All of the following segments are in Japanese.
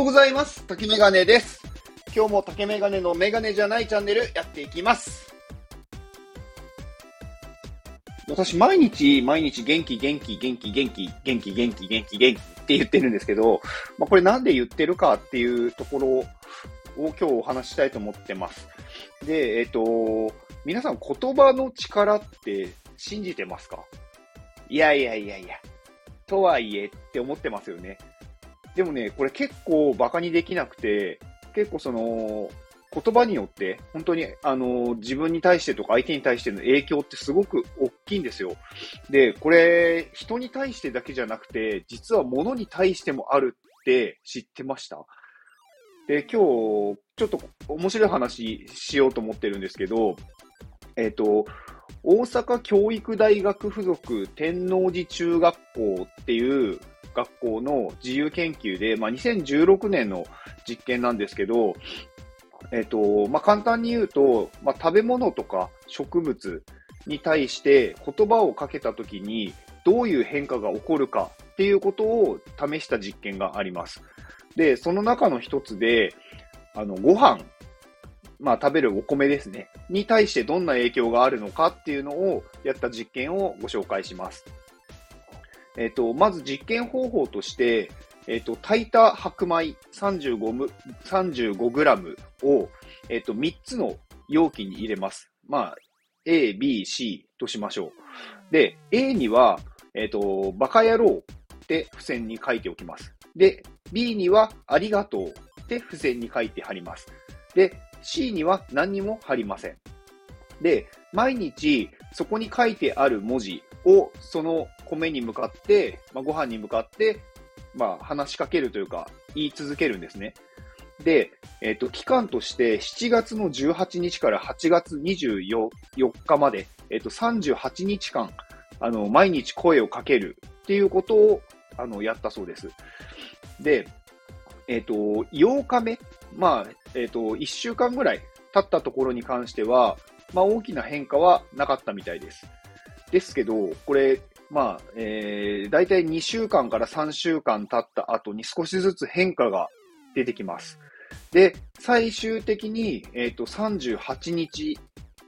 ようございます。竹メガネです。今日も竹メガネのメガネじゃないチャンネルやっていきます。私、毎日、毎日元気、元気、元気、元気、元気、元気、元気、元気って言ってるんですけど、まあ、これなんで言ってるかっていうところを今日お話したいと思ってます。で、えっ、ーと、皆さん言葉の力って信じてますか？いやいやいやいや、とはいえって思ってますよね。でもね、これ結構バカにできなくて、結構その、言葉によって、本当に、あの、自分に対してとか相手に対しての影響ってすごく大きいんですよ。で、これ、人に対してだけじゃなくて、実は物に対してもあるって知ってましたで、今日、ちょっと面白い話しようと思ってるんですけど、えっ、と、大阪教育大学附属天王寺中学校っていう学校の自由研究で、まあ、2016年の実験なんですけど、えっ、と、まあ、簡単に言うと、まあ、食べ物とか植物に対して言葉をかけたときにどういう変化が起こるかっていうことを試した実験があります。で、その中の一つで、あの、ご飯、まあ食べるお米ですね、に対してどんな影響があるのかっていうのをやった実験をご紹介します。えっ、と、まず実験方法として、えっ、と、炊いた白米35む、35グラムを、えっ、と、3つの容器に入れます。まあ、A、B、C としましょう。で、A には、えっ、と、バカ野郎って付箋に書いておきます。で、B にはありがとうって付箋に書いて貼ります。で、C には何にも貼りません。で、毎日そこに書いてある文字をその米に向かって、まあ、ご飯に向かって、まあ、話しかけるというか、言い続けるんですね。で、えっ、と、期間として7月の18日から8月24日まで、えっ、と、38日間、あの、毎日声をかけるっていうことを、あの、やったそうです。で、えっ、と、8日目、まあ、えっ、と、1週間ぐらい経ったところに関しては、まあ、大きな変化はなかったみたいです。ですけど、これ、まあ、えー、大体2週間から3週間経った後に少しずつ変化が出てきます。で、最終的に、えっ、と、38日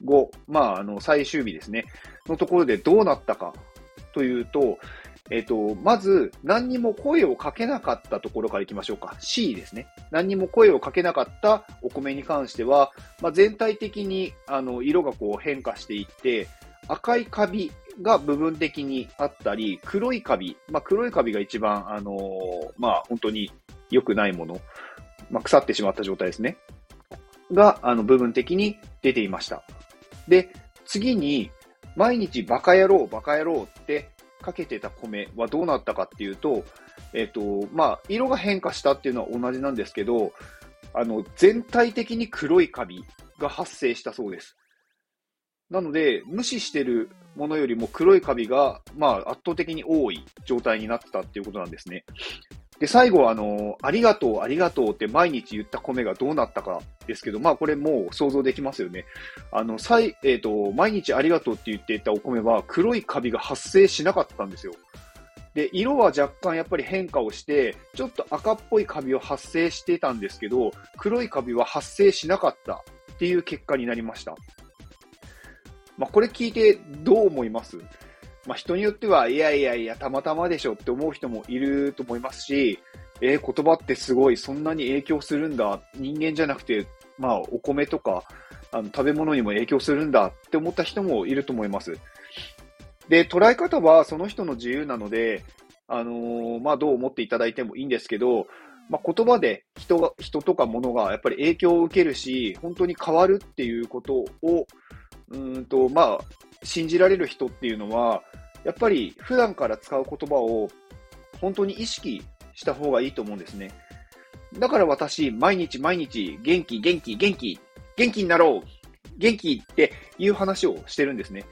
後、まあ、あの、最終日ですね、のところでどうなったかというと、えっ、と、まず、何にも声をかけなかったところからいきましょうか。C ですね。何にも声をかけなかったお米に関しては、まあ、全体的に、あの、色がこう変化していって、赤いカビが部分的にあったり、黒いカビ、まあ、黒いカビが一番、あのーまあ、本当に良くないもの、まあ、腐ってしまった状態ですね。が、あの、部分的に出ていました。で、次に、毎日バカ野郎、バカ野郎かけてた米はどうなったかっていうと、えっ、と、まあ、色が変化したっていうのは同じなんですけど、あの、全体的に黒いカビが発生したそうです。なので、無視してるものよりも黒いカビが、まあ、圧倒的に多い状態になってたっていうことなんですね。で、最後は、あの、ありがとう、ありがとうって毎日言った米がどうなったかですけど、まあ、これもう想像できますよね。あの、さい、えっ、と、毎日ありがとうって言っていたお米は黒いカビが発生しなかったんですよ。で、色は若干やっぱり変化をして、ちょっと赤っぽいカビを発生してたんですけど、黒いカビは発生しなかったっていう結果になりました。まあ、これ聞いてどう思います？まあ、人によっては、いやいやいや、たまたまでしょって思う人もいると思いますし、えー言葉ってすごい、そんなに影響するんだ。人間じゃなくて、まあ、お米とか、あの、食べ物にも影響するんだって思った人もいると思います。で、捉え方はその人の自由なので、あのーまあ、どう思っていただいてもいいんですけど、まあ、言葉で人が、人とか物がやっぱり影響を受けるし、本当に変わるっていうことを、うんと、まあ、信じられる人っていうのは、やっぱり普段から使う言葉を本当に意識した方がいいと思うんですね。だから私、毎日毎日元気、元気、元気、元気になろう元気っていう話をしてるんですね。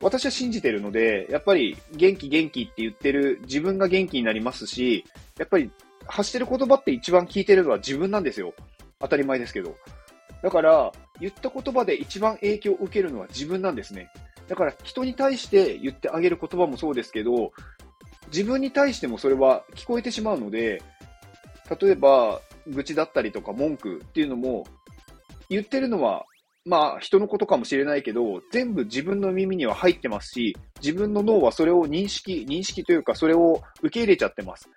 私は信じてるので、やっぱり元気元気って言ってる自分が元気になりますし、やっぱり発してる言葉って一番聞いてるのは自分なんですよ。当たり前ですけど。だから、言った言葉で一番影響を受けるのは自分なんですね。だから、人に対して言ってあげる言葉もそうですけど、自分に対してもそれは聞こえてしまうので、例えば、愚痴だったりとか文句っていうのも、言ってるのは、まあ、人のことかもしれないけど、全部自分の耳には入ってますし、自分の脳はそれを認識、認識というか、それを受け入れちゃってます。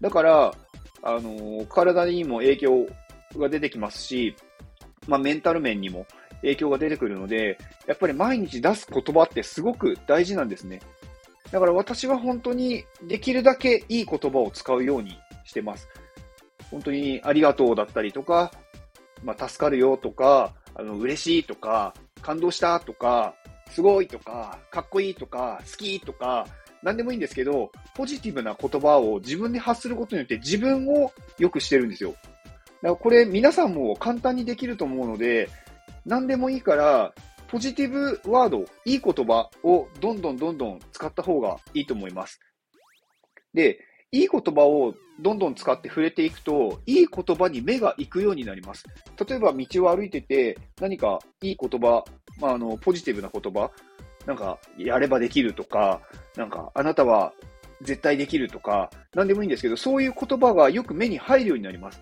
だから、あのー、体にも影響が出てきますし、まあ、メンタル面にも影響が出てくるので、やっぱり毎日出す言葉ってすごく大事なんですね。だから私は本当にできるだけいい言葉を使うようにしてます。本当にありがとうだったりとか、まあ、助かるよとか、あの、嬉しいとか、感動したとか、すごいとか、かっこいいとか、好きとか、何でもいいんですけど、ポジティブな言葉を自分で発することによって自分を良くしてるんですよ。だからこれ皆さんも簡単にできると思うので、何でもいいから、ポジティブワード、いい言葉をどんどんどんどん使った方がいいと思います。で、いい言葉をどんどん使って触れていくと、いい言葉に目が行くようになります。例えば道を歩いてて、何かいい言葉、まあ、あの、ポジティブな言葉、なんか、やればできるとか、なんか、あなたは絶対できるとか、なんでもいいんですけど、そういう言葉がよく目に入るようになります。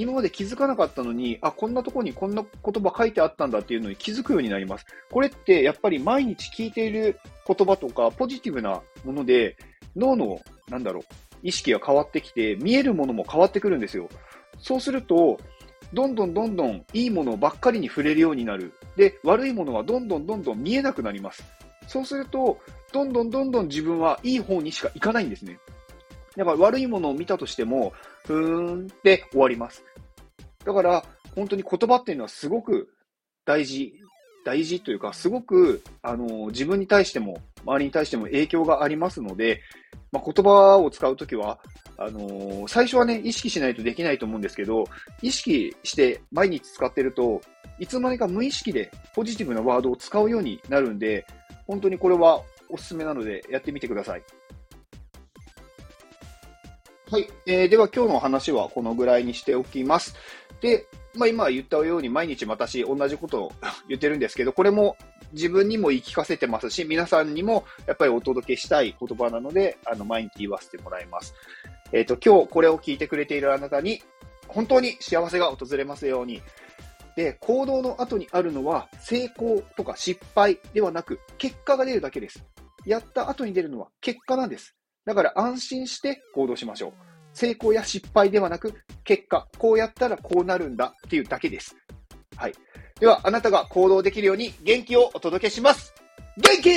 今まで気づかなかったのに、あ、こんなとこにこんな言葉書いてあったんだっていうのに気づくようになります。これってやっぱり毎日聞いている言葉とかポジティブなもので、脳の、なんだろう、意識が変わってきて、見えるものも変わってくるんですよ。そうすると、どんどんどんどんいいものばっかりに触れるようになる。で、悪いものはどんどんどんどん見えなくなります。そうすると、どんどんどんどん自分はいい方にしか行かないんですね。だから悪いものを見たとしても、ふーんって終わります。だから、本当に言葉っていうのはすごく大事、大事というか、すごく、あの、自分に対しても、周りに対しても影響がありますので、まあ、言葉を使うときは、あのー、最初はね、意識しないとできないと思うんですけど、意識して毎日使ってると、いつまでか無意識でポジティブなワードを使うようになるんで、本当にこれはおすすめなのでやってみてください。はい。えー、では今日の話はこのぐらいにしておきます。で、まあ今言ったように毎日私同じことを言ってるんですけど、これも自分にも言い聞かせてますし、皆さんにもやっぱりお届けしたい言葉なので、あの、毎日言わせてもらいます。えっ、ー、と、今日これを聞いてくれているあなたに、本当に幸せが訪れますように。で、行動の後にあるのは、成功とか失敗ではなく、結果が出るだけです。やった後に出るのは結果なんです。だから安心して行動しましょう。成功や失敗ではなく、結果、こうやったらこうなるんだっていうだけです。はい。では、あなたが行動できるように元気をお届けします。元気